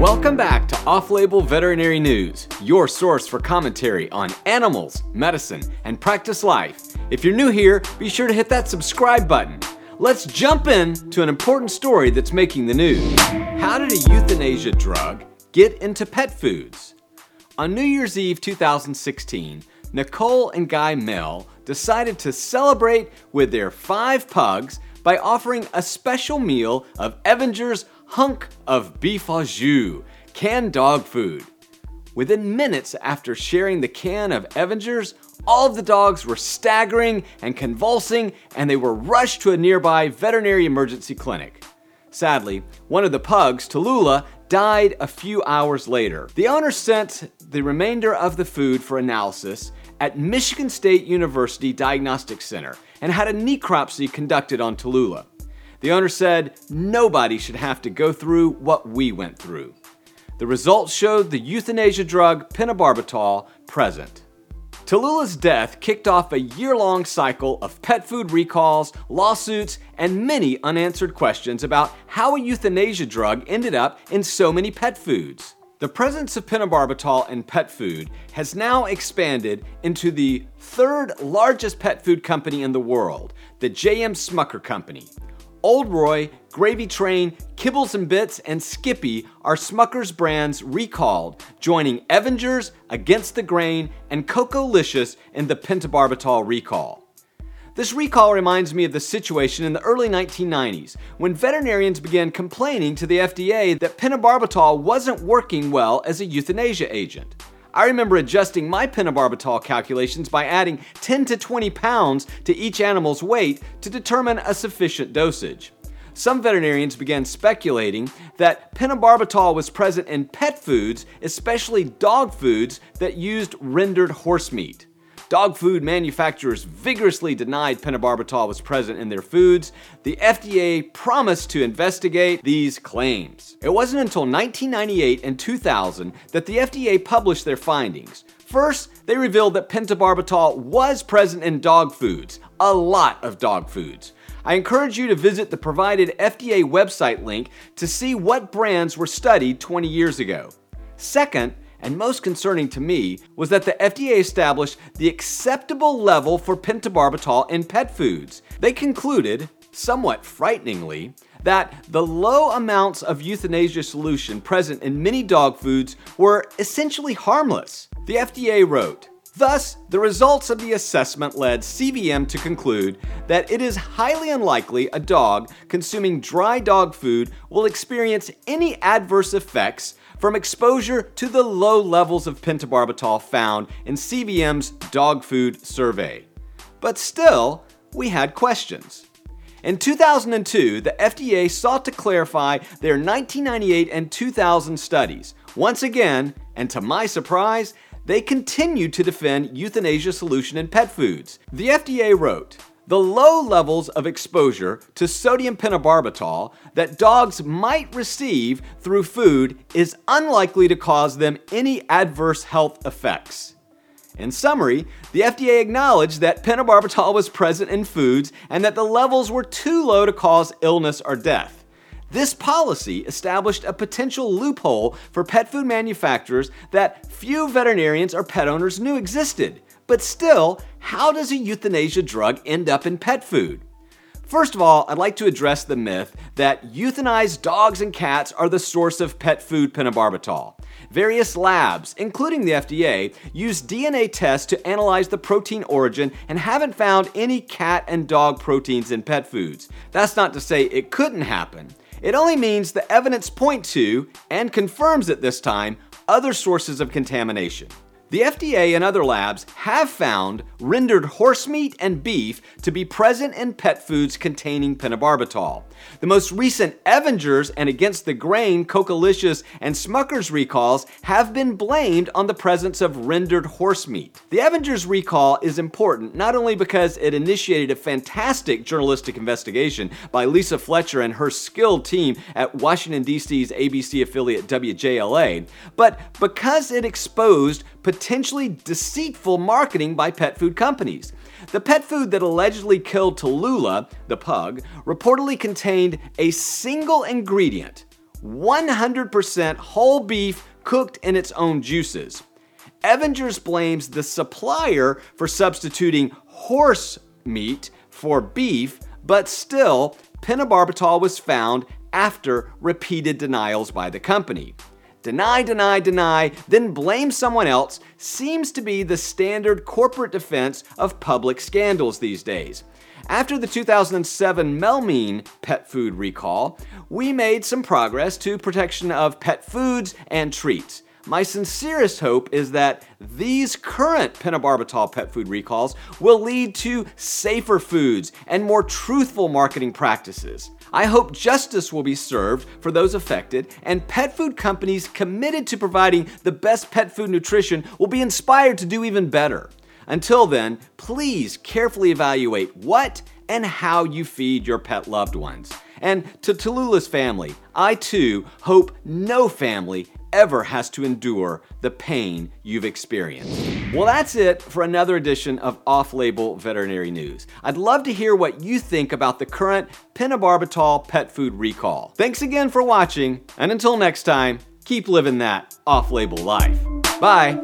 Welcome back to Off Label Veterinary News, your source for commentary on animals, medicine, and practice life. If you're new here, be sure to hit that subscribe button. Let's jump in to an important story that's making the news. How did a euthanasia drug get into pet foods? On New Year's Eve 2016, Nicole and Guy Mell decided to celebrate with their five pugs by offering a special meal of Evanger's hunk of beef au jus, canned dog food. Within minutes after sharing the can of Evanger's, all of the dogs were staggering and convulsing, and they were rushed to a nearby veterinary emergency clinic. Sadly, one of the pugs, Tallulah, died a few hours later. The owner sent the remainder of the food for analysis at Michigan State University Diagnostic Center and had a necropsy conducted on Tallulah. The owner said, Nobody should have to go through what we went through. The results showed the euthanasia drug pentobarbital present. Tallulah's death kicked off a year long cycle of pet food recalls, lawsuits, and many unanswered questions about how a euthanasia drug ended up in so many pet foods. The presence of pentobarbital in pet food has now expanded into the third largest pet food company in the world, the J.M. Smucker Company. Old Roy, Gravy Train, Kibbles and Bits, and Skippy are Smucker's brands recalled, joining Evanger's, Against the Grain, and Cocolicious in the pentobarbital recall. This recall reminds me of the situation in the early 1990s when veterinarians began complaining to the FDA that pentobarbital wasn't working well as a euthanasia agent. I remember adjusting my pentobarbital calculations by adding 10 to 20 pounds to each animal's weight to determine a sufficient dosage. Some veterinarians began speculating that pentobarbital was present in pet foods, especially dog foods that used rendered horse meat. Dog food manufacturers vigorously denied pentobarbital was present in their foods. The FDA promised to investigate these claims. It wasn't until 1998 and 2000 that the FDA published their findings. First, they revealed that pentobarbital was present in dog foods, a lot of dog foods. I encourage you to visit the provided FDA website link to see what brands were studied 20 years ago. Second, and most concerning to me, was that the FDA established the acceptable level for pentobarbital in pet foods. They concluded, somewhat frighteningly, that the low amounts of euthanasia solution present in many dog foods were essentially harmless. The FDA wrote, Thus, the results of the assessment led CVM to conclude that it is highly unlikely a dog consuming dry dog food will experience any adverse effects from exposure to the low levels of pentobarbital found in CVM's dog food survey. But still, we had questions. In 2002, the FDA sought to clarify their 1998 and 2000 studies. Once again, and to my surprise, they continued to defend euthanasia solution in pet foods. The FDA wrote, the low levels of exposure to sodium pentobarbital that dogs might receive through food is unlikely to cause them any adverse health effects. In summary, the FDA acknowledged that pentobarbital was present in foods and that the levels were too low to cause illness or death. This policy established a potential loophole for pet food manufacturers that few veterinarians or pet owners knew existed. But still, how does a euthanasia drug end up in pet food? First of all, I'd like to address the myth that euthanized dogs and cats are the source of pet food pentobarbital. Various labs, including the FDA, use DNA tests to analyze the protein origin and haven't found any cat and dog proteins in pet foods. That's not to say it couldn't happen. It only means the evidence point to, and confirms at this time, other sources of contamination. The FDA and other labs have found rendered horse meat and beef to be present in pet foods containing pentobarbital. The most recent Evanger's and Against the Grain, Cocolicious, and Smucker's recalls have been blamed on the presence of rendered horse meat. The Evanger's recall is important not only because it initiated a fantastic journalistic investigation by Lisa Fletcher and her skilled team at Washington, D.C.'s ABC affiliate WJLA, but because it exposed potentially deceitful marketing by pet food companies. The pet food that allegedly killed Tallulah, the pug, reportedly contained a single ingredient, 100% whole beef cooked in its own juices. Evanger's blames the supplier for substituting horse meat for beef, but still, pentobarbital was found after repeated denials by the company. Deny, deny, deny, then blame someone else seems to be the standard corporate defense of public scandals these days. After the 2007 Melamine pet food recall, we made some progress to protection of pet foods and treats. My sincerest hope is that these current pentobarbital pet food recalls will lead to safer foods and more truthful marketing practices. I hope justice will be served for those affected, and pet food companies committed to providing the best pet food nutrition will be inspired to do even better. Until then, please carefully evaluate what and how you feed your pet loved ones. And to Tallulah's family, I too hope no family ever has to endure the pain you've experienced. Well, that's it for another edition of Off Label Veterinary News. I'd love to hear what you think about the current pentobarbital pet food recall. Thanks again for watching, and until next time, keep living that off label life. Bye.